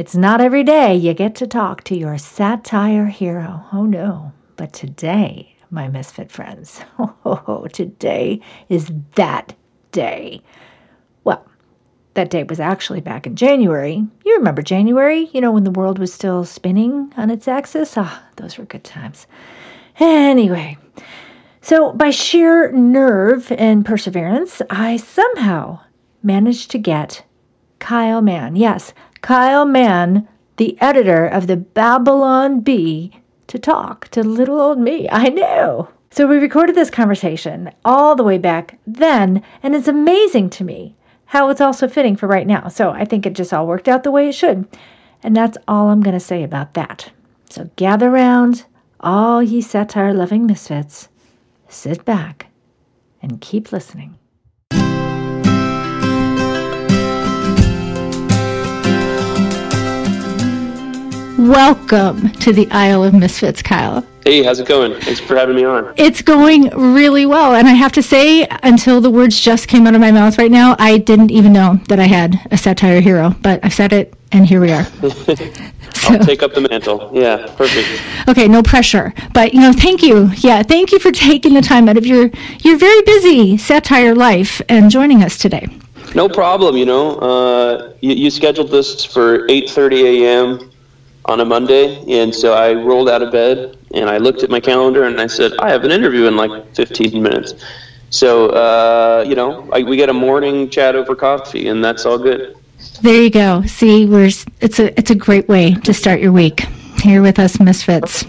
It's not every day you get to talk to your satire hero. Oh no. But today, my misfit friends, oh, ho ho today is that day. Well, that day was actually back in January. You remember January? You know, when the world was still spinning on its axis? Ah, those were good times. Anyway, so by sheer nerve and perseverance, I somehow managed to get Kyle Mann. Yes, Kyle Mann, the editor of the Babylon Bee, to talk to little old me. I know. So we recorded this conversation all the way back then, and it's amazing to me how it's also fitting for right now. So I think it just all worked out the way it should. And that's all I'm going to say about that. So gather round, all ye satire loving misfits, sit back, and keep listening. Welcome to the Isle of Misfits, Kyle. Hey, how's it going? Thanks for having me on. It's going really well. And I have to say, until the words just came out of my mouth right now, I didn't even know that I had a satire hero. But I've said it, and here we are. So. I'll take up the mantle. Yeah, perfect. Okay, no pressure. But you know, thank you. Yeah, thank you for taking the time out of your your very busy satire life and joining us today. No problem. You know, uh, you, you scheduled this for 8:30 a.m on a Monday, and so I rolled out of bed and I looked at my calendar and I said, I have an interview in like 15 minutes. So, uh, you know, I, we get a morning chat over coffee, and that's all good. There you go. See, we're, it's a it's a great way to start your week here with us, Misfits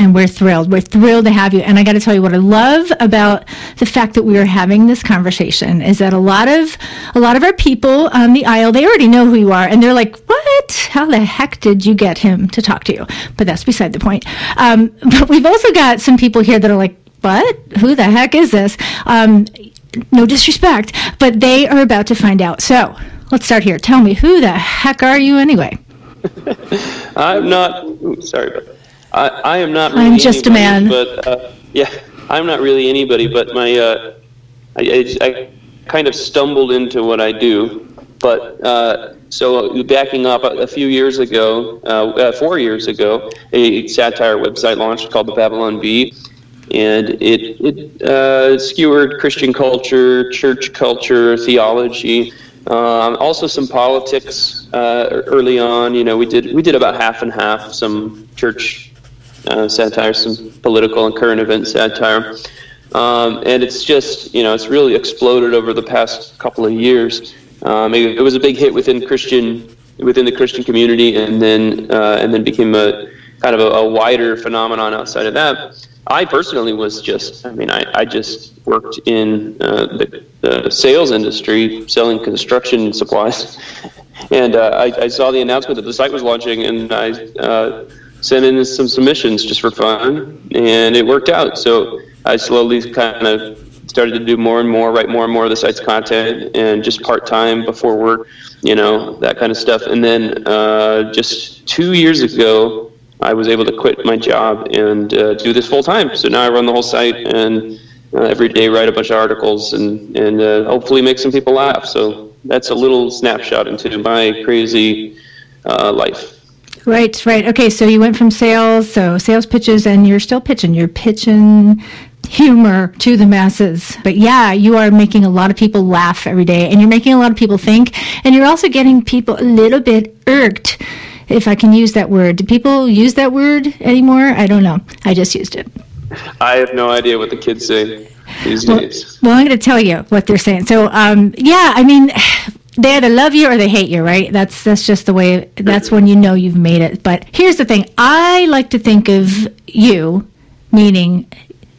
and we're thrilled. We're thrilled to have you. And I got to tell you what I love about the fact that we are having this conversation is that a lot of a lot of our people on the Isle they already know who you are, and they're like, "What? How the heck did you get him to talk to you?" But that's beside the point. Um, but we've also got some people here that are like, "What? Who the heck is this?" Um, no disrespect, but they are about to find out. So let's start here. Tell me, who the heck are you anyway? I'm not. Sorry that. I, I am not. Really I'm just anybody, a man. But uh, yeah, I'm not really anybody. But my, uh, I, I, I, kind of stumbled into what I do. But uh, so backing up, a, few years ago, uh, uh, four years ago, a satire website launched called the Babylon Bee, and it it uh, skewered Christian culture, church culture, theology. Um, also some politics uh, early on. You know, we did we did about half and half. Some church uh, satire, some political and current event satire. Um, and it's just, you know, it's really exploded over the past couple of years. Um, it, it, was a big hit within Christian, within the Christian community, and then uh, and then became a kind of a, a, wider phenomenon outside of that. I personally was just, I mean, I, I just worked in uh, the, the, sales industry, selling construction supplies, and uh, I, I, saw the announcement that the site was launching, and I uh, sent in some submissions just for fun, and it worked out. So I slowly kind of started to do more and more, write more and more of the site's content, and just part time before work, you know, that kind of stuff. And then uh, just two years ago, I was able to quit my job and uh, do this full time. So now I run the whole site and uh, every day write a bunch of articles and and uh, hopefully make some people laugh. So that's a little snapshot into my crazy uh, life. Right, right. Okay, so you went from sales, so sales pitches, and you're still pitching. You're pitching humor to the masses. But yeah, you are making a lot of people laugh every day, and you're making a lot of people think, and you're also getting people a little bit irked, if I can use that word. Do people use that word anymore? I don't know. I just used it. I have no idea what the kids say these well, days. Well, I'm going to tell you what they're saying. So, um, yeah, I mean, they either love you or they hate you, right? That's that's just the way. That's when you know you've made it. But here's the thing: I like to think of you, meaning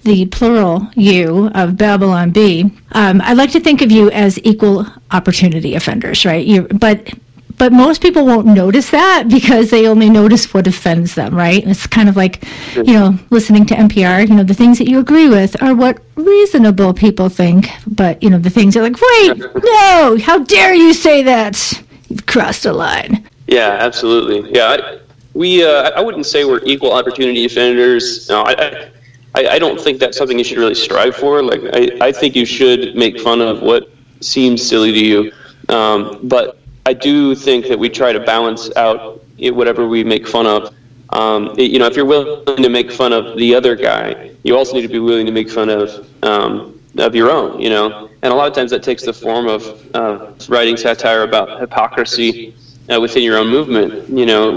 the plural you of Babylon Bee. Um, I like to think of you as equal opportunity offenders, right? You, but but most people won't notice that because they only notice what offends them, right? It's kind of like, you know, listening to NPR, you know, the things that you agree with are what reasonable people think. But, you know, the things are like, wait, no, how dare you say that? You've crossed a line. Yeah, absolutely. Yeah, I, we, uh, I wouldn't say we're equal opportunity offenders. No, I, I, I don't think that's something you should really strive for. Like, I, I think you should make fun of what seems silly to you. Um, but I, do think that we try to balance out whatever we make fun of. Um, you know, if you're willing to make fun of the other guy, you also need to be willing to make fun of um, of your own. You know, and a lot of times that takes the form of uh, writing satire about hypocrisy uh, within your own movement. You know,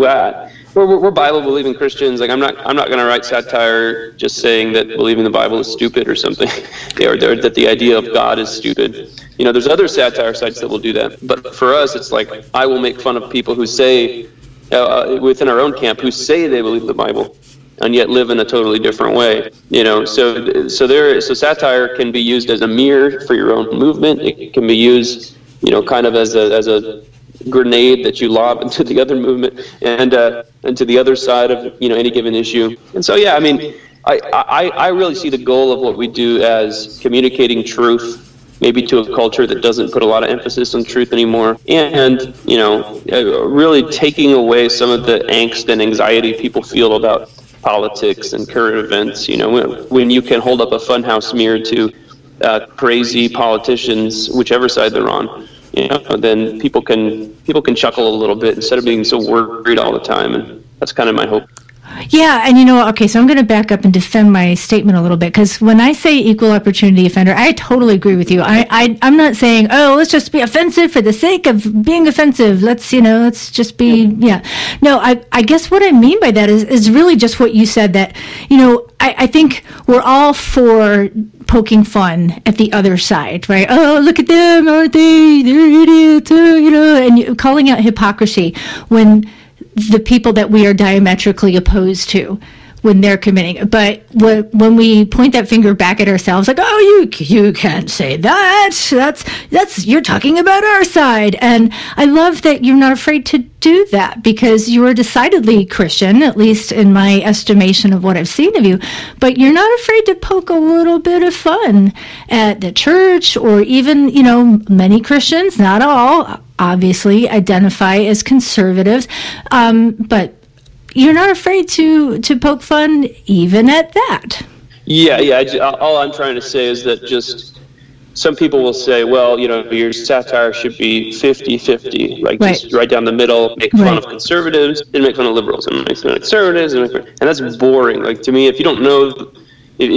we're, we're Bible believing Christians. Like I'm not I'm not going to write satire just saying that believing the Bible is stupid or something, or, or that the idea of God is stupid. You know, there's other satire sites that will do that. But for us, it's like I will make fun of people who say uh, within our own camp who say they believe the Bible and yet live in a totally different way. You know, so so there so satire can be used as a mirror for your own movement. It can be used, you know, kind of as a as a grenade that you lob into the other movement and uh, into the other side of you know any given issue. And so yeah, I mean, I, I I really see the goal of what we do as communicating truth. Maybe to a culture that doesn't put a lot of emphasis on truth anymore, and you know, uh, really taking away some of the angst and anxiety people feel about politics and current events. You know, when, when you can hold up a funhouse mirror to uh, crazy politicians, whichever side they're on, you know, then people can people can chuckle a little bit instead of being so worried all the time. And that's kind of my hope. Yeah, and you know, okay, so I'm going to back up and defend my statement a little bit because when I say equal opportunity offender, I totally agree with you. I, I I'm not saying oh let's just be offensive for the sake of being offensive. Let's you know let's just be yeah. No, I I guess what I mean by that is is really just what you said that you know I, I think we're all for poking fun at the other side, right? Oh, look at them, aren't they? They're idiots, oh, you know, and calling out hypocrisy when the people that we are diametrically opposed to when they're committing. But when we point that finger back at ourselves, like, oh, you you can't say that. That's that's you're talking about our side. And I love that you're not afraid to do that because you are decidedly Christian, at least in my estimation of what I've seen of you. But you're not afraid to poke a little bit of fun at the church or even, you know, many Christians, not all, obviously identify as conservatives. Um, but you're not afraid to to poke fun even at that. Yeah, yeah. I, all I'm trying to say is that just some people will say, well, you know, your satire should be 50-50, like right. just right down the middle, make fun right. of conservatives and make fun of liberals, and make fun of conservatives, and, and that's boring. Like to me, if you don't know, if,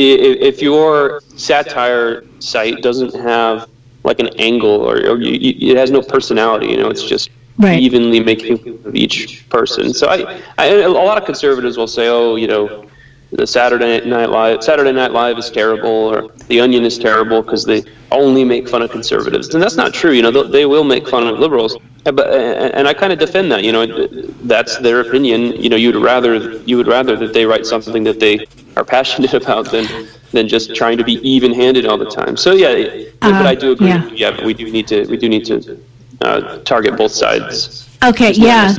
if your satire site doesn't have like an angle or, or you, you, it has no personality, you know, it's just right. evenly making fun of each person. So I, I, a lot of conservatives will say, oh, you know, the Saturday Night Live, Saturday Night Live is terrible, or The Onion is terrible because they only make fun of conservatives, and that's not true. You know, they will make fun of liberals, but and I kind of defend that. You know, that's their opinion. You know, you'd rather you would rather that they write something that they are passionate about than than just trying to be even-handed all the time. So yeah, uh, but I do agree. Yeah. yeah, we do need to we do need to uh, target both sides. Okay, yeah.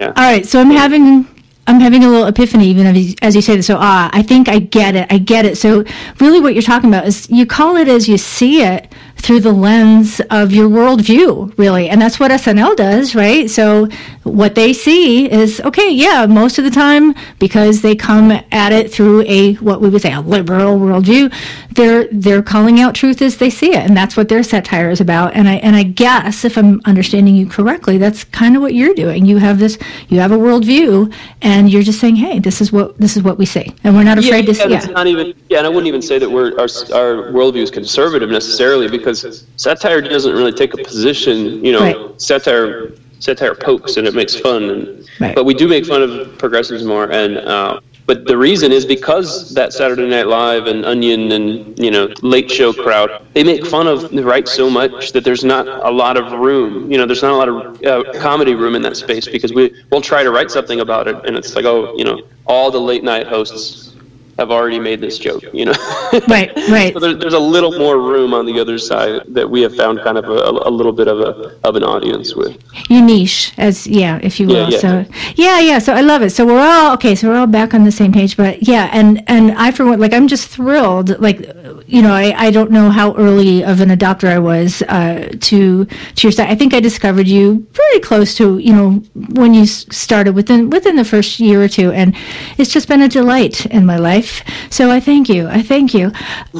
yeah. All right, so I'm having I'm having a little epiphany even as you, as you say this. So ah, I think I get it. I get it. So really, what you're talking about is you call it as you see it, through the lens of your worldview, really. And that's what SNL does, right? So what they see is, okay, yeah, most of the time, because they come at it through a, what we would say, a liberal worldview, they're, they're calling out truth as they see it. And that's what their satire is about. And I, and I guess if I'm understanding you correctly, that's kind of what you're doing. You have this, you have a worldview and you're just saying, hey, this is what, this is what we see. And we're not afraid yeah, to, yeah. not even, yeah, and I wouldn't even say that we're, our, our worldview is conservative necessarily because because satire doesn't really take a position. You know, right. satire satire pokes and it makes fun, and, right. but we do make fun of progressives more. And uh, but the reason is because that Saturday Night Live and Onion and you know Late Show crowd they make fun of the right so much that there's not a lot of room. You know, there's not a lot of uh, comedy room in that space because we we'll try to write something about it, and it's like oh you know all the late night hosts have already made this joke, you know. right, right. So there, there's a little more room on the other side that we have found kind of a, a little bit of a of an audience with. You niche, as yeah, if you will. Yeah, yeah. So yeah, yeah. So I love it. So we're all okay. So we're all back on the same page. But yeah, and and I for one, like I'm just thrilled. Like you know, I, I don't know how early of an adopter I was uh, to to your site. I think I discovered you pretty close to you know when you started within within the first year or two, and it's just been a delight in my life life. So I thank you. I thank you.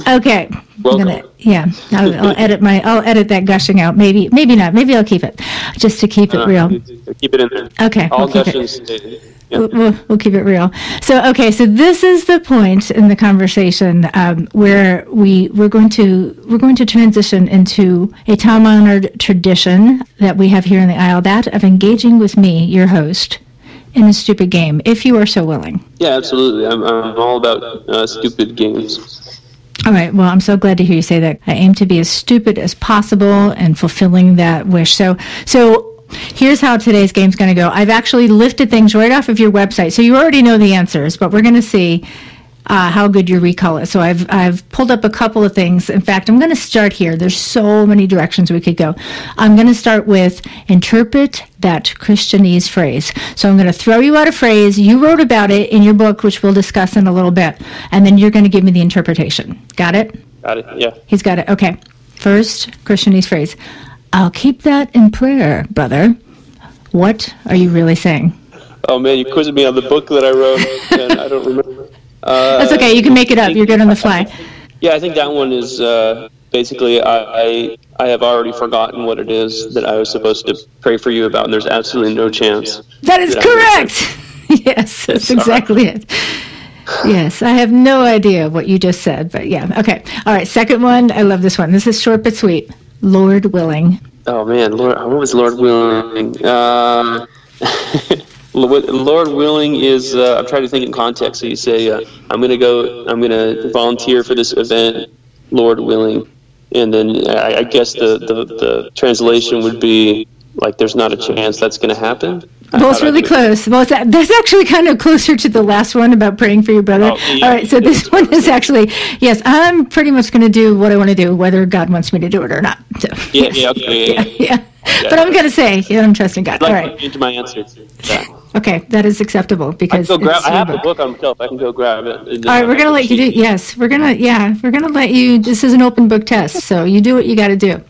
Okay. Welcome. I'm gonna, yeah, I'll, I'll edit my. I'll edit that gushing out. Maybe, maybe not. Maybe I'll keep it, just to keep it Uh, real. Keep it in there. Okay, All we'll keep it. Yeah. We'll, we'll, keep it real. So, okay, so this is the point in the conversation um, where we we're going to we're going to transition into a time honored tradition that we have here in the Isle, that of engaging with me, your host, in a stupid game, if you are so willing. Yeah, absolutely. I'm, I'm all about uh, stupid games. All right. Well, I'm so glad to hear you say that. I aim to be as stupid as possible and fulfilling that wish. So, so here's how today's game's going to go. I've actually lifted things right off of your website, so you already know the answers, but we're going to see. Uh, how good your recall is. So I've I've pulled up a couple of things. In fact, I'm going to start here. There's so many directions we could go. I'm going to start with interpret that Christianese phrase. So I'm going to throw you out a phrase. You wrote about it in your book, which we'll discuss in a little bit, and then you're going to give me the interpretation. Got it? Got it. Yeah. He's got it. Okay. First Christianese phrase. I'll keep that in prayer, brother. What are you really saying? Oh man, you quizzed me on the book that I wrote, and I don't remember. Uh, That's okay. You can make it up. You're good on the fly. Yeah, I think that one is uh, basically I, I have already forgotten what it is that I was supposed to pray for you about, and there's absolutely no chance. That is Yeah. correct. yes, that's Sorry. exactly it. Yes, I have no idea what you just said, but yeah. Okay. All right. Second one. I love this one. This is short but sweet. Lord willing. Oh man, Lord, what was Lord willing? Um, Lord Lord willing is uh, I'm trying to think in context. So you say uh, I'm gonna go, I'm gonna volunteer for this event, Lord willing, and then I, I guess the, the the translation would be like there's not a chance that's gonna happen. Well, it's How do I really close. Well, it's, that's actually kind of closer to the last one about praying for your brother. Oh, yeah. All right, so this one is actually yes. I'm pretty much going to do what I want to do, whether God wants me to do it or not. So, Yeah, yes. yeah, okay, yeah, yeah, yeah. But I'm going to say, yeah, I'm trusting God. All Like right, into my answer. Yeah. okay, that is acceptable I because go grab. I your have the book. book on shelf. I can go grab it. and All right, I'll we're gonna let you do. sheet. Yes, we're gonna. Yeah, we're gonna let you. This is an open book test, so you do what you got to do.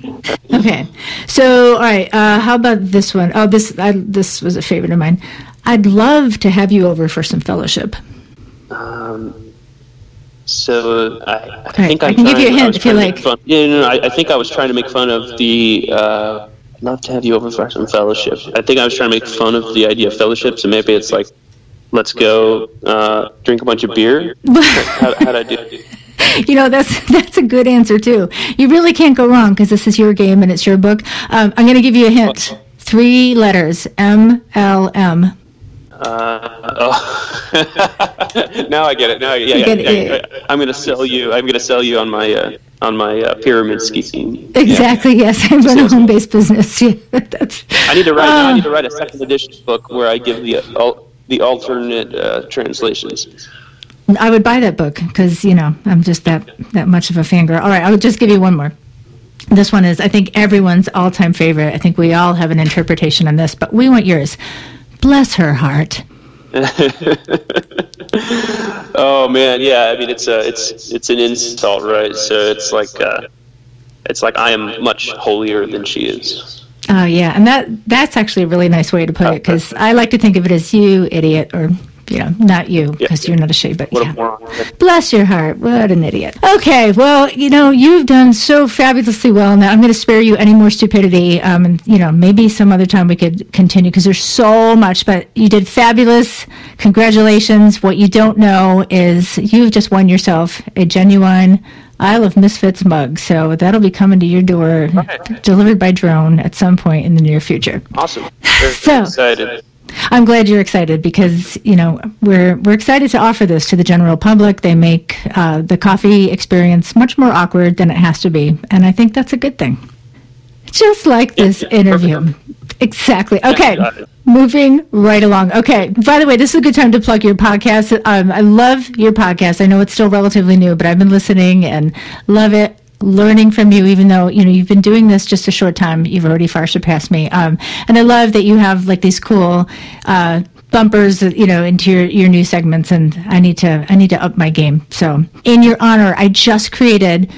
Okay. So, all right. Uh, how about this one? Oh, this I, this was a favorite of mine. I'd love to have you over for some fellowship. Um, so I, I right, think I I'm can give you a trying- hint if you trying to make like. Fun. Yeah, no, no, I, I think I was trying to make fun of the. Uh, I'd love to have you over for some fellowship. I think I was trying to make fun of the idea of fellowship. So maybe it's like, let's go uh, drink a bunch of beer. how, how'd I do? You know, that's that's a good answer too. You really can't go wrong because this is your game and it's your book. Um, I'm going to give you a hint. Three letters. M L M. Uh, oh. now I get it. Now, I, yeah, yeah, get yeah, it. yeah. I'm gonna sell you. I'm gonna sell you on my uh, on my uh, pyramid scheme. Yeah. Exactly. Yes, I'm run a home-based business. Yeah, that's. I need to write. I Ah. need to write a second edition book where I give the al- the alternate uh, translations. I would buy that book because you know I'm just that that much of a fangirl. All right, I'll just give you one more. This one is, I think, everyone's all-time favorite. I think we all have an interpretation on this, but we want yours. Bless her heart. oh man, yeah. I mean, it's a it's it's an insult, right? So it's like uh, it's like I am much holier than she is. Oh yeah, and that that's actually a really nice way to put it because I like to think of it as you idiot, or you know, not you because Yeah. you're not a shade, but What yeah. Bless your heart. What an idiot. Okay, well, you know, you've done so fabulously well. Now I'm going to spare you any more stupidity. Um, and, you know, maybe some other time we could continue because there's so much, but you did fabulous. Congratulations. What you don't know is you've just won yourself a genuine Isle of Misfits mug. So that'll be coming to your door, Right. delivered by drone at some point in the near future. Awesome. Very So- excited. I'm glad you're excited because you know we're we're excited to offer this to the general public. They make uh, the coffee experience much more awkward than it has to be, and I think that's a good thing. Just like this yeah, interview. Exactly. Okay. it. Moving right along. Okay. By the way, this is a good time to plug your podcast. Um, I love your podcast. I know it's still relatively new, but I've been listening and love it. Learning from you, even though you know you've been doing this just a short time, you've already far surpassed me. Um, and I love that you have like these cool uh, bumpers, you know, into your, your new segments. And I need to I need to up my game. So, in your honor, I just created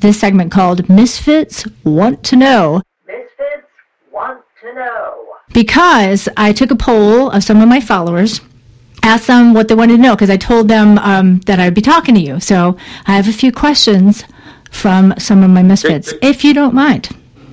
this segment called Misfits Want to Know Misfits want to know. because I took a poll of some of my followers, asked them what they wanted to know because I told them um, that I'd be talking to you. So I have a few questions from some of my misfits, if you don't mind.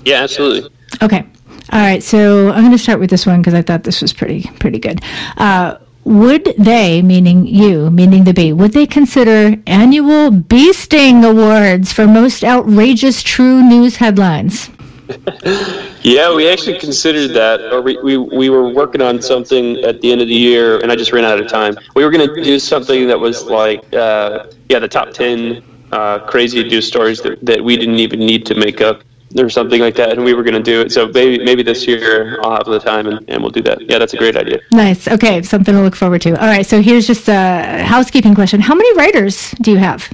Yeah, absolutely. Okay. All right. So I'm going to start with this one because I thought this was pretty pretty good. Uh, would they, meaning you, meaning the bee, would they consider annual Bee Sting Awards for most outrageous true news headlines? Yeah, we actually considered that, or we, we, we were working on something at the end of the year, and I just ran out of time. We were going to do something that was like, uh, yeah, the top 10 uh, crazy news stories that, that we didn't even need to make up or something like that, and we were going to do it. So maybe maybe this year I'll have the time and, and we'll do that. Yeah, that's a great idea. Nice. Okay, something to look forward to. All right, so here's just a housekeeping question. How many writers do you have?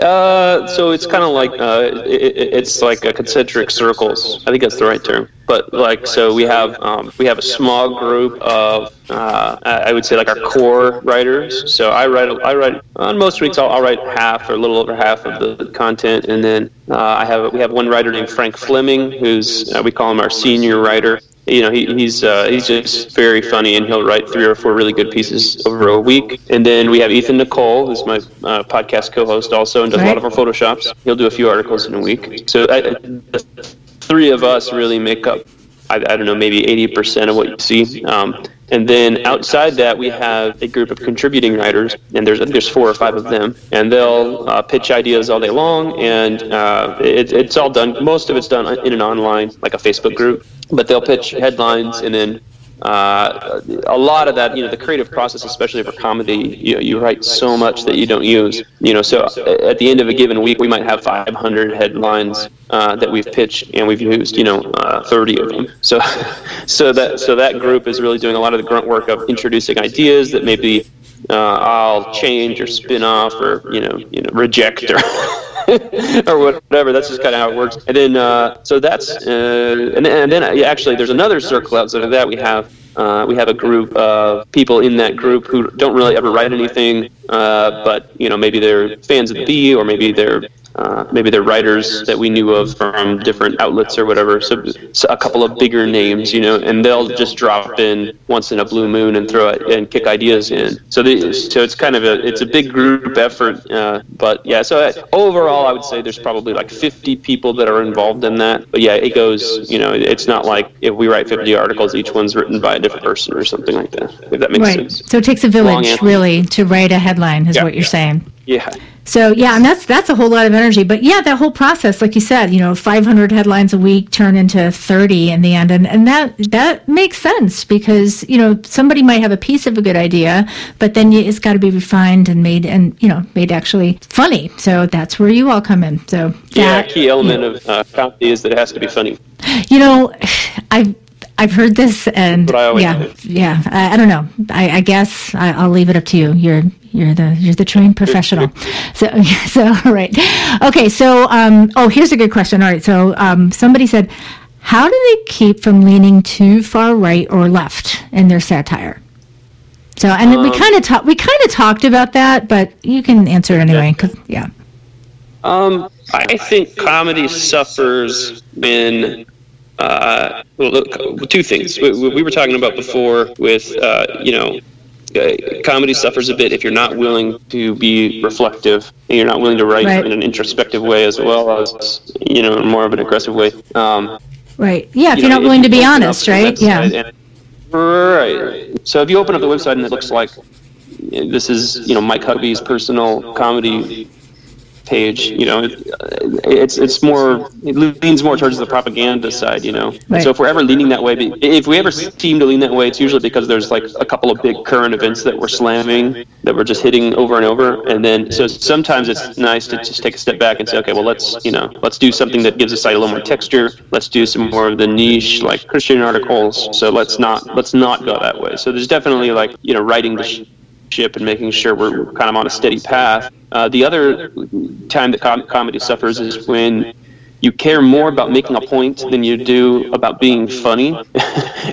Uh, so it's kind of like uh, it, it's like a concentric circles. I think that's the right term. But like, so we have um, we have a small group of uh, I would say like our core writers. So I write I write on most weeks I'll, I'll write half or a little over half of the content, and then uh, I have we have one writer named Frank Fleming, who's uh, we call him our senior writer you know, he, he's uh, he's just very funny, and he'll write three or four really good pieces over a week. And then we have Ethan Nicolle, who's my uh, podcast co-host, also, and does a lot of our photoshops. He'll do a few articles in a week. So I, the three of us really make up, I, I don't know, maybe eighty percent of what you see. Um, and then outside that, we have a group of contributing writers, and there's there's four or five of them, and they'll uh, pitch ideas all day long, and uh, it, it's all done. Most of it's done in an online, like a Facebook group, but they'll pitch headlines, and then uh, a lot of that, you know, the creative process, especially for comedy, you know, you write so much that you don't use. You know, so at the end of a given week, we might have 500 headlines uh, that we've pitched, and we've used, you know, uh, 30 of them. So, so that so that group is really doing a lot of the grunt work of introducing ideas that maybe uh, I'll change or spin off or you know, you know, reject or. or whatever. That's just kind of how it works. And then, uh, so that's, uh, and, and then uh, actually, there's another circle outside of that. We have uh, we have a group of people in that group who don't really ever write anything, uh, but you know maybe they're fans of the Bee, or maybe they're uh, maybe they're writers that we knew of from different outlets or whatever. So, so, a couple of bigger names, you know, and they'll just drop in once in a blue moon and throw it and kick ideas in. So, the, so it's kind of a it's a big group effort. Uh, but yeah, so uh, overall, I would say there's probably like 50 people that are involved in that. But yeah, it goes. You know, it's not like if we write 50 articles, each one's written by a different person or something like that. If that makes right. sense. So it takes a village really to write a headline, is Yeah. what you're saying. Yeah. So yeah, and that's that's a whole lot of energy. But yeah, that whole process, like you said, you know, 500 headlines a week turn into 30 in the end, and and that that makes sense because you know somebody might have a piece of a good idea, but then you, it's got to be refined and made and you know made actually funny. So that's where you all come in. So Yeah, that, key element of uh, comedy is that it has to be funny. you know, I've I've heard this, and I yeah, do. yeah. I, I don't know. I, I guess I, I'll leave it up to you. You're you're the you're the trained professional. So so all right, okay. So um, oh, here's a good question. All right. So um, somebody said, how do they keep from leaning too far right or left in their satire? So and we Um, kind of talked we kind of talked about that, but you can answer it anyway. Cause yeah. Um, I think comedy suffers when, uh, well, look, two things. We, we we were talking about before with, uh, you know, comedy suffers a bit if you're not willing to be reflective and you're not willing to write Right. in an introspective way as well as, you know, more of an aggressive way. Um, Right. Yeah. If you you're not willing to be honest, right? Yeah. and- right. So if you open up the website and it looks like this is, you know, Mike Huckabee's personal comedy page, you know, it, it's it's more it leans more towards the propaganda side, you know. Right. So if we're ever leaning that way, if we ever seem to lean that way, it's usually because there's like a couple of big current events that we're slamming that we're just hitting over and over, and then so sometimes it's nice to just take a step back and say, okay, well let's you know let's do something that gives the site a little more texture. Let's do some more of the niche like Christian articles. So let's not let's not go that way. So there's definitely like you know righting the ship and making sure we're kind of on a steady path. Uh, the other time that com- comedy suffers is when you care more about making a point than you do about being funny.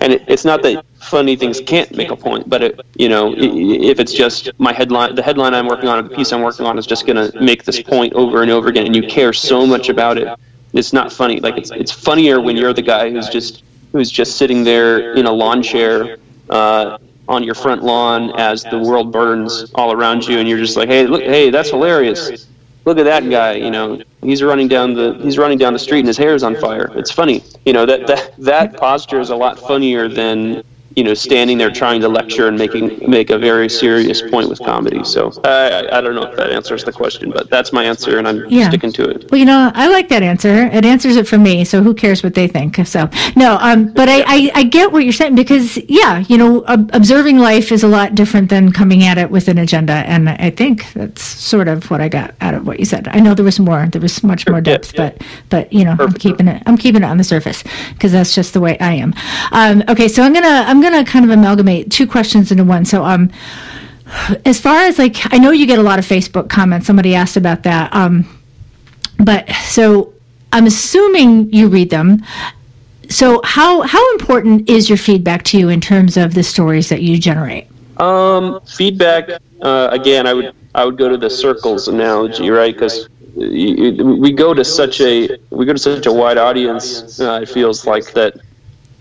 and it, it's not that funny things can't make a point, but it, you know, if it's just my headline, the headline I'm working on, or the piece I'm working on is just going to make this point over and over again, and you care so much about it, it's not funny. Like it's it's funnier when you're the guy who's just who's just sitting there in a lawn chair. Uh, on your front lawn as the world burns all around you, and you're just like, "Hey, look! Hey, that's hilarious." look at that guy, you know, he's running down the he's running down the street and his hair is on fire. It's funny, you know that that that posture is a lot funnier than you know, standing there trying to lecture and making make a very serious point with comedy. So I, I don't know if that answers the question, but that's my answer, and I'm Yeah. sticking to it. Well, you know, I like that answer. It answers it for me. So who cares what they think? So no, um, but I, I, I get what you're saying because yeah, you know, ob- observing life is a lot different than coming at it with an agenda, and I think that's sort of what I got out of what you said. I know there was more. There was much more depth, yeah. but but you know, I'm keeping it. I'm keeping it on the surface because that's just the way I am. Um, okay, so I'm gonna I'm gonna kind of amalgamate two questions into one. So um as far as like i know you get a lot of facebook comments somebody asked about that um, but so i'm assuming you read them so how how important is your feedback to you in terms of the stories that you generate Um, feedback. Uh, again, I would I would go to the circles analogy, right? Because we go to such a we go to such a wide audience. Uh, it feels like that.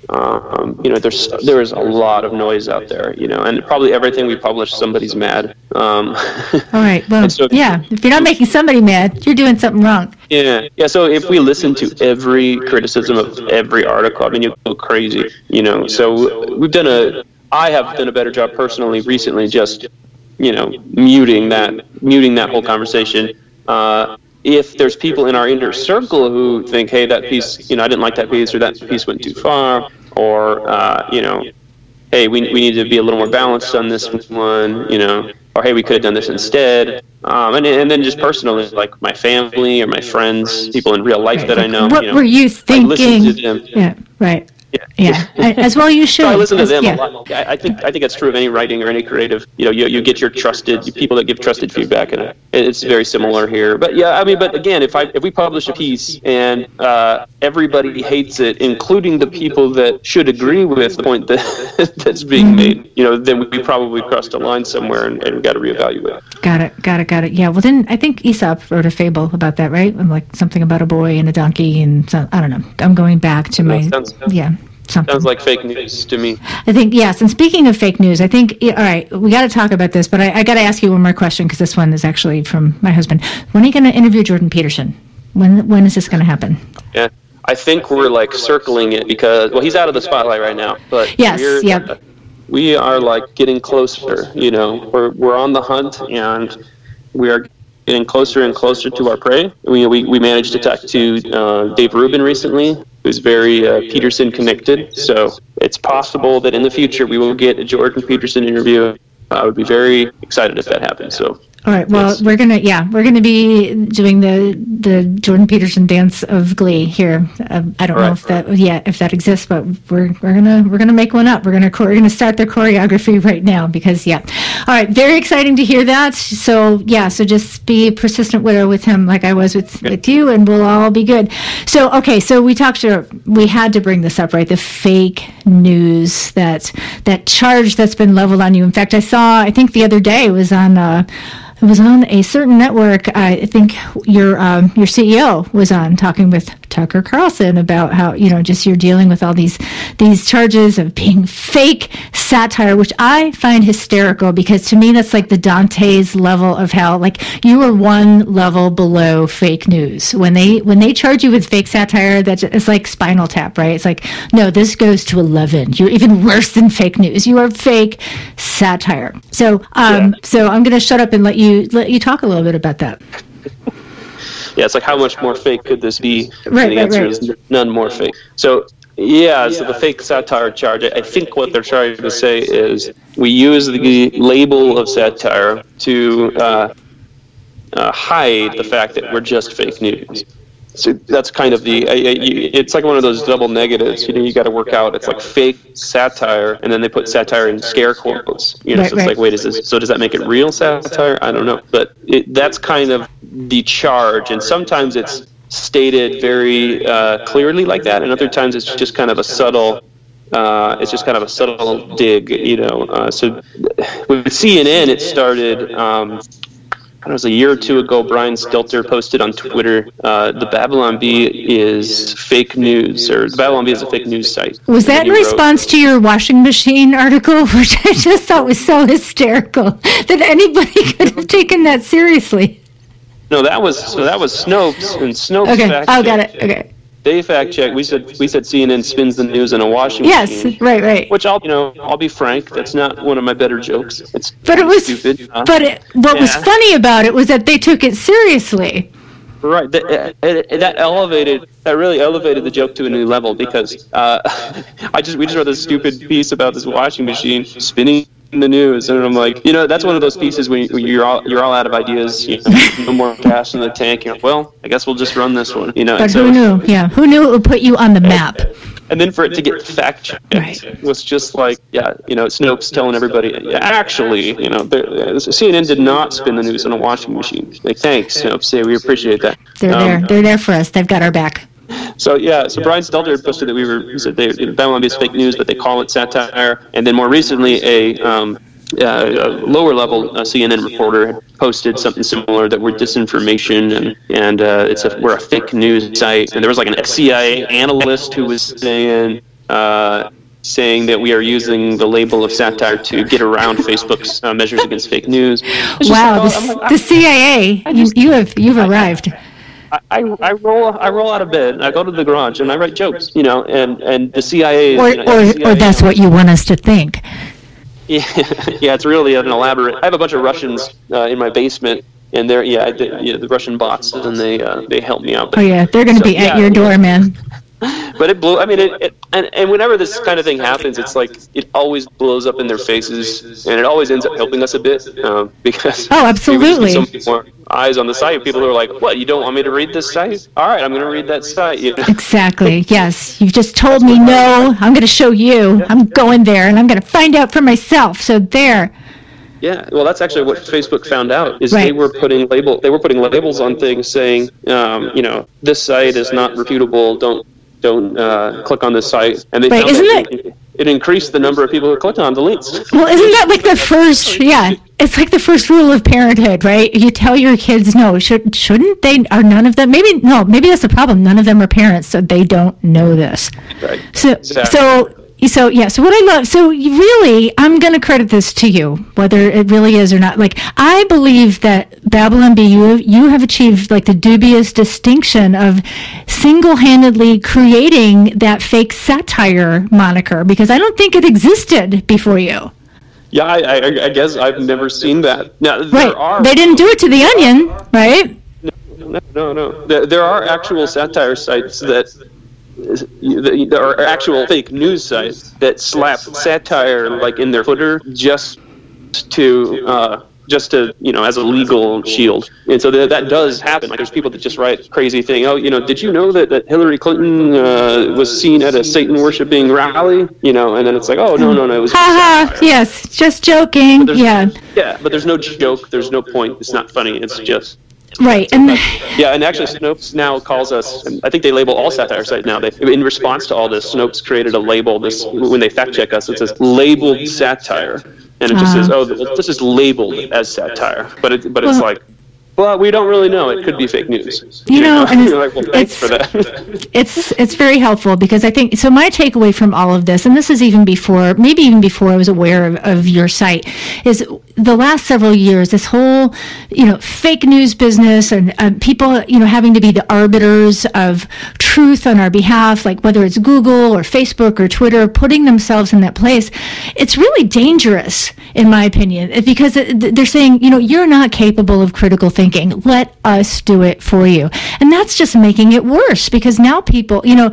Um, you know, there's there is a lot of noise out there. You know, and probably everything we publish, somebody's mad. Um, all right well so- yeah if you're not making somebody mad you're doing something wrong Yeah, yeah. So if we listen to every criticism of every article, I mean, you go crazy, you know. So we've done a, I have done a better job personally recently, just you know, muting that, muting that whole conversation. Uh, if there's people in our inner circle who think, hey, that piece, you know, I didn't like that piece, or that piece went too far, or uh, you know, hey, we, we need to be a little more balanced on this one, you know, or hey, we could have done this instead. Um, and, and then just personally, like my family or my friends, people in real life that I know. what you know, were you I thinking to them. yeah right Yeah. yeah as well you should So I listen to As- them yeah. a lot. I, I think I think that's true of any writing or any creative. You know, you, you get your trusted people that give trusted feedback, and it's very similar here. But yeah, I mean, but again, if I if we publish a piece and uh, everybody hates it, including the people that should agree with the point that that's being made, you know, then we probably crossed a line somewhere, and, and got to reevaluate. Got it, got it, got it. Yeah, well, then I think Aesop wrote a fable about that, right? Like something about a boy and a donkey, and so, I don't know. I'm going back to my sounds- yeah something. Sounds like fake news to me. I think yes. And speaking of fake news, I think all right, we got to talk about this, but I, I got to ask you one more question because this one is actually from my husband. When are you going to interview Jordan Peterson? When when is this going to happen? Yeah. I think we're like circling it because well, he's out of the spotlight right now, but Yes, we're, we are like getting closer. You know, we're we're on the hunt and we are getting closer and closer to our prey. We we, we managed to talk to uh, Dave Rubin recently, who's very uh, Peterson connected. So it's possible that in the future we will get a Jordan Peterson interview. I would be very excited if that happens. So All right. Well, Yes. we're gonna yeah, we're gonna be doing the the Jordan Peterson dance of Glee here. Um, I don't know Right. if that yeah if that exists, but we're we're gonna we're gonna make one up. We're gonna we're gonna start the choreography right now because yeah. All right. Very exciting to hear that. So yeah. So just be a persistent widow with him like I was with with you, and we'll all be good. So okay. So we talked to we had to bring this up right. The fake news that that charge that's been leveled on you. In fact, I saw I think the other day it was on. Uh, it was on a certain network. I think your um, your CEO was on talking with Tucker Carlson about how you know just you're dealing with all these these charges of being fake satire, which I find hysterical because to me that's like the Dante's level of hell. Like you are one level below fake news when they when they charge you with fake satire. That it's like Spinal Tap, right? It's like no, this goes to eleven. You're even worse than fake news. You are fake satire. So um, Yeah. so I'm going to shut up and let you let you talk a little bit about that. yeah, it's like how much more fake could this be? Right, and the right, answer right. is none more fake. So yeah, so the fake satire charge. I I think what they're trying to say is we use the label of satire to uh, uh, hide the fact that we're just fake news. So that's kind of the. I, I, you- it's like one of those double negatives. You know, you got to work out. It's like fake satire, and then they put satire in scare quotes. You know, Right, so it's right. like, wait, is this? So does that make it real satire? I don't know, but it, that's kind of the charge, and sometimes it's stated very uh, clearly like that, and other times it's just kind of a subtle. Uh, it's just kind of a subtle dig, you know. Uh, so with CNN, it started. Um, it was a year or two ago. Brian Stelter posted on Twitter, uh, "The Babylon Bee is fake news," or "The Babylon Bee is a fake news site." Was that in he wrote- response to your washing machine article, which I just thought was so hysterical that anybody could have taken that seriously? No, that was so that was Snopes and Snopes. Okay. Oh, got it. Okay. They fact check. We said we said CNN spins the news in a washing Yes. machine. Yes, right. Right. Which I'll you know I'll be frank. That's not one of my better jokes. It's But it was. stupid. uh, But it, what was funny about it was that they took it seriously. Right. That, it, it- that elevated. That really elevated the joke to a new level because uh, I just we just wrote this stupid piece about this washing machine spinning the news, and I'm like, you know, that's one of those pieces when you- you're all you're all out of ideas. You know, no more gas in the tank. You're like, well, I guess we'll just run this one. You know. But so- who knew? Yeah. Who knew it would put you on the map? And then for it to get fact checked Right. was just like, yeah, you know, Snopes telling everybody, yeah, actually, you know, CNN did not spin the news in a washing machine. Like, thanks, Snopes. Yeah, we appreciate that. They're Um, there. They're there for us. They've got our back. So yeah, so Brian Stelter had posted that we were he said they Babylon is fake news, but they call it satire. And then more recently, a um, uh, a lower level uh, CNN reporter had posted something similar that we're disinformation and and uh, it's a we're a fake news site. And there was like an CIA analyst who was saying. Uh, saying that we are using the label of satire to get around Facebook's uh, measures against fake news. It's just Wow. like, The, oh, I'm like, the CIA. You, you have. You've arrived. I, I, I roll I roll out of bed and I go to the garage and I write jokes, you know, and, and the CIA is, Or, you know, the or, CIA or that's what you want us to think. Yeah, yeah, it's really an elaborate. I have a bunch of Russians uh, in my basement, and they're yeah, yeah, the Russian bots, and they uh, they help me out. Oh yeah, they're going to So, be at yeah, your door, man. But it blew. I mean, it, it and and whenever this kind of thing happens, it's like it always blows up in their faces, and it always ends up helping us a bit um, because Oh, we would just absolutely. so many more eyes on the site. People are like, "What? You don't want me to read this site? All right, I'm going to read that site." You know? Exactly. Yes. You've just told me no. I'm going to show you. I'm going there and I'm going to find out for myself. So there. Yeah, well, that's actually what Facebook found out is Right. they were putting label they were putting labels on things saying, um, you know, this site is not reputable. Don't don't uh, click on this site. And they Right, isn't that it, it increased the number of people who clicked on the links. Well, isn't that like the first? Yeah, it's like the first rule of parenthood, right? You tell your kids no. Should shouldn't they? Are none of them? Maybe no. Maybe that's the problem. None of them are parents, so they don't know this. Right. So Exactly. so so yeah. So what I love. So really, I'm going to credit this to you, whether it really is or not. Like I believe that Babylon Bee, you have, you have achieved like the dubious distinction of single-handedly creating that fake satire moniker because I don't think it existed before you. Yeah, I, I, I guess I've never seen that. Now there Right. are They didn't do it to the onion, right? no no no. There, there are actual satire sites that. That are actual fake news sites that slap satire like in their footer just to uh, just to you know as a legal shield. And so that, that does happen. Like there's people that just write crazy thing oh you know did you know that, that hillary clinton uh, was seen at a satan worshiping rally? You know and then it's like oh no no no it was Ha ha. Yes, just joking. Yeah, yeah but there's no joke. There's no point. It's not funny. It's just right. And yeah, and actually, Snopes now calls us. and I think they label all satire sites now. They, in response to all this, Snopes created a label. This when they fact check us, it says labeled satire, and it just says, "Oh, this is labeled as satire." But it, but it's Well- like, well, we don't really know. It could be fake news. You know, and it's- like, well, thanks it's- for that. it's it's very helpful because I think so. My takeaway from all of this, and this is even before, maybe even before I was aware of, of your site, is the last several years. This whole, you know, fake news business and um, people, you know, having to be the arbiters of truth on our behalf, like whether it's Google or Facebook or Twitter, putting themselves in that place. It's really dangerous, in my opinion, because it- they're saying, you know, you're not capable of critical thinking. Let us do it for you, and that's just making it worse because now people, you know,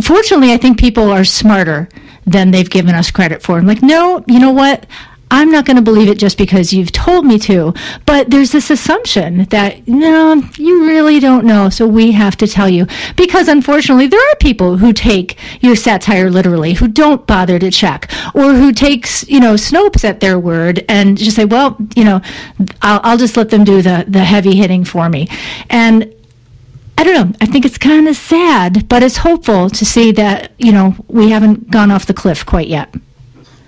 fortunately, I think people are smarter than they've given us credit for. I'm like, no, you know what? I'm not going to believe it just because you've told me to. But there's this assumption that, no, you really don't know. So we have to tell you. Because unfortunately, there are people who take your satire literally, who don't bother to check, or who takes, you know, Snopes at their word and just say, well, you know, I'll, I'll just let them do the, the heavy hitting for me. And I don't know. I think it's kind of sad, but it's hopeful to see that, you know, we haven't gone off the cliff quite yet.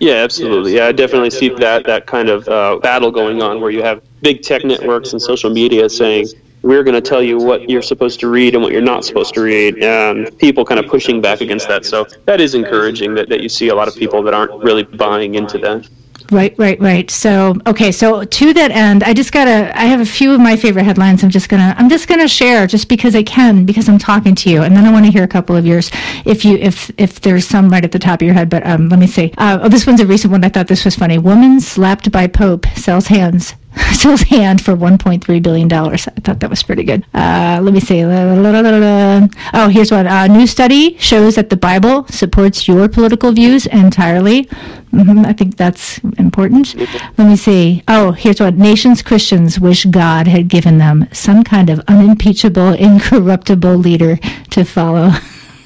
Yeah, absolutely. Yeah, I definitely see that that kind of uh, battle going on where you have big tech networks and social media saying we're going to tell you what you're supposed to read and what you're not supposed to read, and people kind of pushing back against that. So that is encouraging that, that you see a lot of people that aren't really buying into that. Right, right, right. So, okay, so to that end, I just gotta. I have a few of my favorite headlines. I'm just gonna. I'm just gonna share just because I can, because I'm talking to you, and then I want to hear a couple of yours, if you, if if there's some right at the top of your head. But um, let me see. Uh, oh, this one's a recent one. I thought this was funny. Woman slapped by Pope sells hands sells hand for 1.3 billion dollars. I thought that was pretty good. Uh, let me see. Oh, here's one. A new study shows that the Bible supports your political views entirely. Mm-hmm, I think that's important. Let me see. Oh, here's what nations Christians wish God had given them some kind of unimpeachable, incorruptible leader to follow.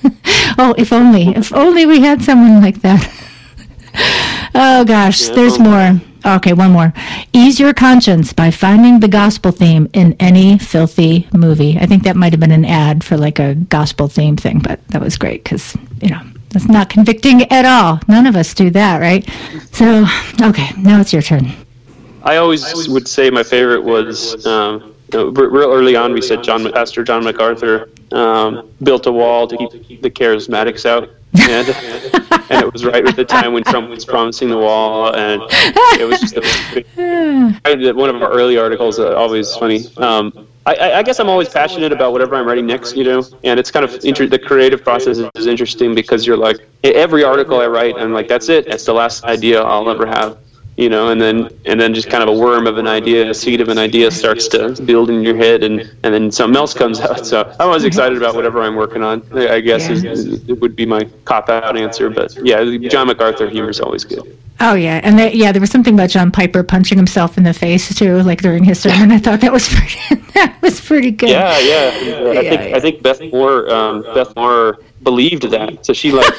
oh, if only, if only we had someone like that. oh gosh, there's more. Okay, one more. Ease your conscience by finding the gospel theme in any filthy movie. I think that might have been an ad for like a gospel theme thing, but that was great because, you know, that's not convicting at all. None of us do that, right? So, okay, now it's your turn. I always would say my favorite was um, real early on. We said John Pastor John MacArthur um, built a wall to keep the charismatics out, and, and it was right at the time when Trump was promising the wall, and it was just a, one of our early articles. Uh, always funny. Um, I, I, guess I'm always passionate about whatever I'm writing next, you know, and it's kind of inter- the creative process is interesting because you're like every article I write, I'm like that's it, that's the last idea I'll ever have you know, and then and then just kind of a worm of an idea, a seed of an idea starts to build in your head, and and then something else comes out. So I'm always excited about whatever I'm working on. I guess yeah. is, it would be my cop out answer, but yeah, John MacArthur humor is always good. Oh yeah, and yeah, there was something about John Piper punching himself in the face too, like during his sermon. I thought that was pretty, that was pretty good. Yeah, yeah. yeah I think yeah. I think Beth Moore, um, Beth Moore believed that, so she like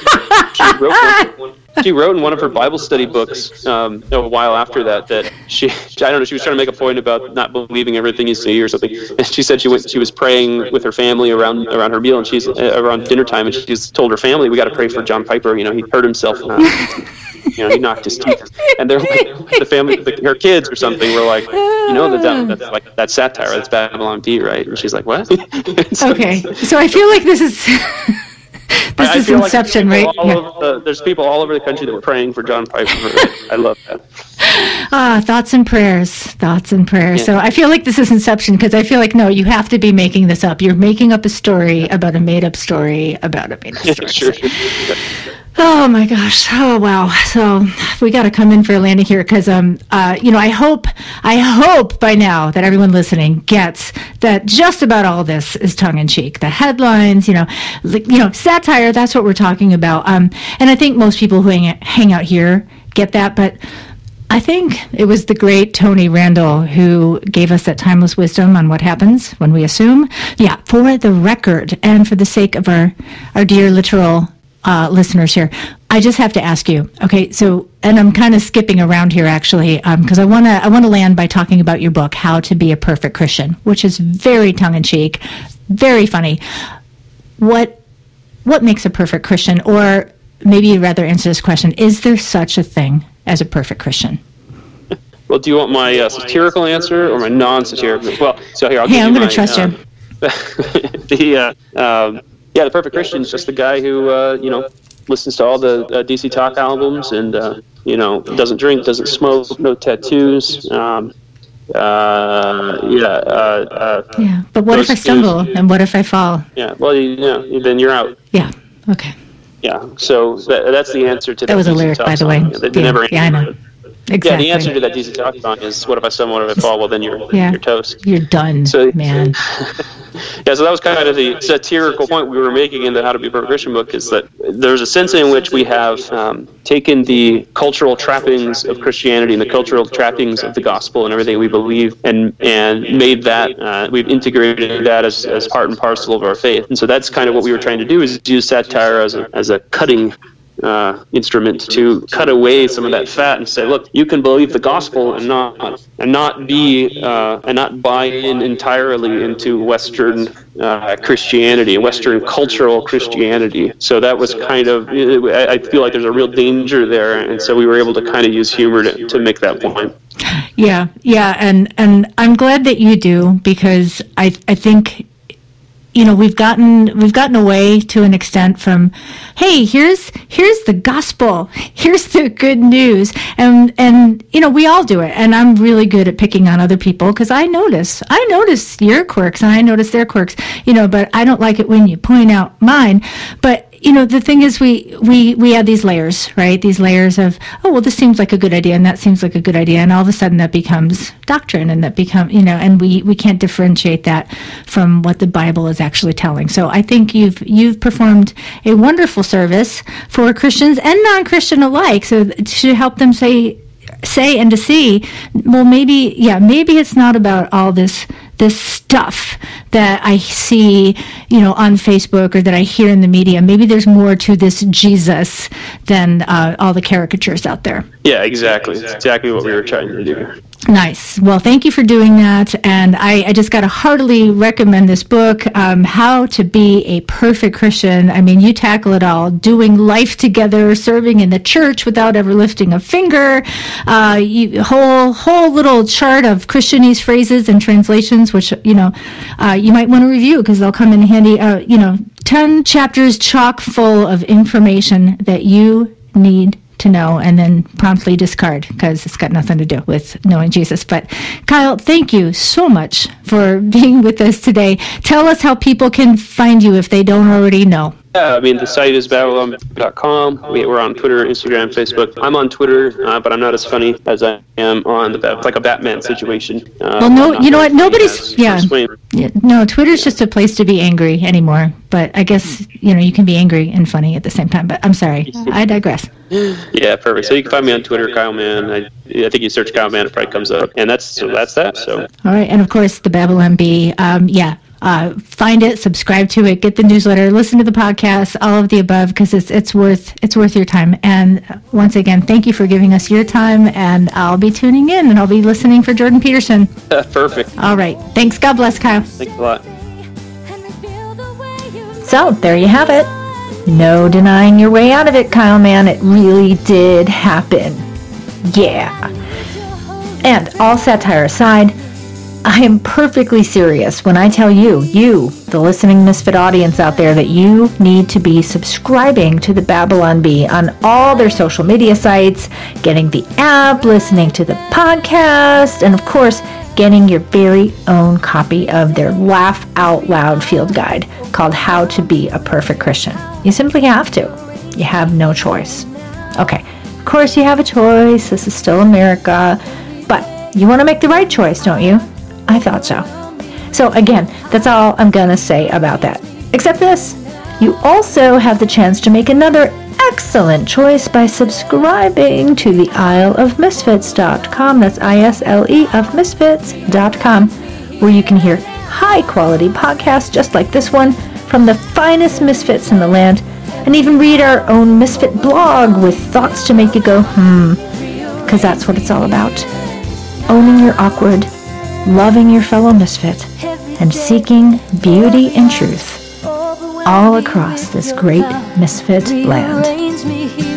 she wrote one, she wrote in one of her Bible study books um, a while after that that she I don't know she was trying to make a point about not believing everything you see or something, and she said she went she was praying with her family around around her meal and she's uh, around dinner time and she's told her family we got to pray for John Piper you know he hurt himself. Uh, you know, he knocked his teeth, and they're like the family, the, her kids or something were like, you know, that, that that's like that's satire, that's Babylon Bee, right? And she's like, what? so, okay, so I feel like this is. this I, is Inception, like right? Yeah. The, there's people all over the country that were praying for John Piper. I love that. Ah, thoughts and prayers, thoughts and prayers. Yeah. So I feel like this is Inception because I feel like no, you have to be making this up. You're making up a story about a made-up story about a made-up story. sure. Oh my gosh! Oh wow! So we got to come in for a landing here because um uh you know I hope I hope by now that everyone listening gets that just about all this is tongue in cheek. The headlines, you know, like, you know, satire. That's what we're talking about. Um, and I think most people who hang, hang out here get that, but. I think it was the great Tony Randall who gave us that timeless wisdom on what happens when we assume. Yeah, for the record and for the sake of our, our dear literal uh, listeners here, I just have to ask you. Okay, so and I'm kind of skipping around here actually because um, I want to I want to land by talking about your book, How to Be a Perfect Christian, which is very tongue in cheek, very funny. What what makes a perfect Christian, or maybe you'd rather answer this question: Is there such a thing as a perfect Christian? Well, do you want my uh, satirical answer or my non-satirical? Well, so here I'll hey, I'm going to trust you. the uh, um, yeah, the perfect Christian is just the guy who uh, you know listens to all the uh, DC Talk albums and uh, you know doesn't drink, doesn't smoke, no tattoos. Um, uh, yeah. Uh, uh, yeah, but what if I stumble and what if I fall? Yeah, well, you, know, then you're out. Yeah. Okay. Yeah. So that, that's the answer to that. That was a lyric, by the way. Yeah, never yeah I know. Exactly. Yeah, the answer to that DC Talk is, "What if I stumble? What if I fall? Well, then you're yeah. you're toast. You're done, so, man." yeah, so that was kind of the satirical point we were making in the How to Be a Perfect Christian book is that there's a sense in which we have um, taken the cultural trappings of Christianity and the cultural trappings of the gospel and everything we believe and and made that uh, we've integrated that as, as part and parcel of our faith. And so that's kind of what we were trying to do is use satire as a, as a cutting uh, instrument to cut away some of that fat and say, look, you can believe the gospel and not and not be uh, and not buy in entirely into Western uh, Christianity, Western cultural Christianity. So that was kind of I feel like there's a real danger there, and so we were able to kind of use humor to, to make that point. Yeah, yeah, and and I'm glad that you do because I I think you know we've gotten we've gotten away to an extent from hey here's here's the gospel here's the good news. And and you know we all do it. And i'm really good at picking on other people because i notice i notice your quirks and i notice their quirks you know but i don't like it when you point out mine. But you know the thing is we we we add these layers right? These layers of oh well this seems like a good idea and that seems like a good idea. And all of a sudden that becomes doctrine and that become you know and we we can't differentiate that from what the bible is actually telling. So i think you've you've performed a wonderful service for christians and non-christian alike. So to help them say say and to see well maybe yeah maybe it's not about all this this stuff that I see, you know, on Facebook or that I hear in the media. Maybe there's more to this Jesus than uh, all the caricatures out there. Yeah, exactly. It's exactly what we were trying to do. Nice. Well, thank you for doing that. And I, I just got to heartily recommend this book, um, How to Be a Perfect Christian. I mean, you tackle it all doing life together, serving in the church without ever lifting a finger, uh, you, whole, whole little chart of Christianese phrases and translations, which, you know, uh, you might want to review because they'll come in handy. Uh, you know, 10 chapters chock full of information that you need to know and then promptly discard because it's got nothing to do with knowing Jesus. But Kyle, thank you so much for being with us today. Tell us how people can find you if they don't already know. Yeah, I mean, the site is babylon.com. We, we're on Twitter, Instagram, Facebook. I'm on Twitter, uh, but I'm not as funny as I am on the like a Batman situation. Uh, well, no, you know what? Nobody's yeah. yeah. No, Twitter's just a place to be angry anymore. But I guess you know you can be angry and funny at the same time. But I'm sorry, I digress. Yeah, perfect. So you can find me on Twitter, Kyle Mann. I, I think you search Kyle Mann, it probably comes up, and that's so that's that. So all right, and of course the Babylon Bee. Um, yeah, uh, find it, subscribe to it, get the newsletter, listen to the podcast, all of the above, because it's it's worth it's worth your time. And once again, thank you for giving us your time. And I'll be tuning in, and I'll be listening for Jordan Peterson. perfect. All right. Thanks. God bless, Kyle. Thanks a lot. So there you have it. No denying your way out of it, Kyle Mann. It really did happen. Yeah. And all satire aside, I am perfectly serious when I tell you, you, the listening Misfit audience out there, that you need to be subscribing to the Babylon Bee on all their social media sites, getting the app, listening to the podcast, and of course, getting your very own copy of their Laugh Out Loud field guide called How to Be a Perfect Christian. You simply have to. You have no choice. Okay, of course, you have a choice. This is still America. But you want to make the right choice, don't you? I thought so. So, again, that's all I'm to say about that. Except this you also have the chance to make another excellent choice by subscribing to the Isle of Misfits.com. That's I S L E of Misfits.com, where you can hear high quality podcasts just like this one from the finest misfits in the land, and even read our own Misfit blog with thoughts to make you go, hmm, because that's what it's all about. Owning your awkward loving your fellow misfit, and seeking beauty and truth all across this great misfit land.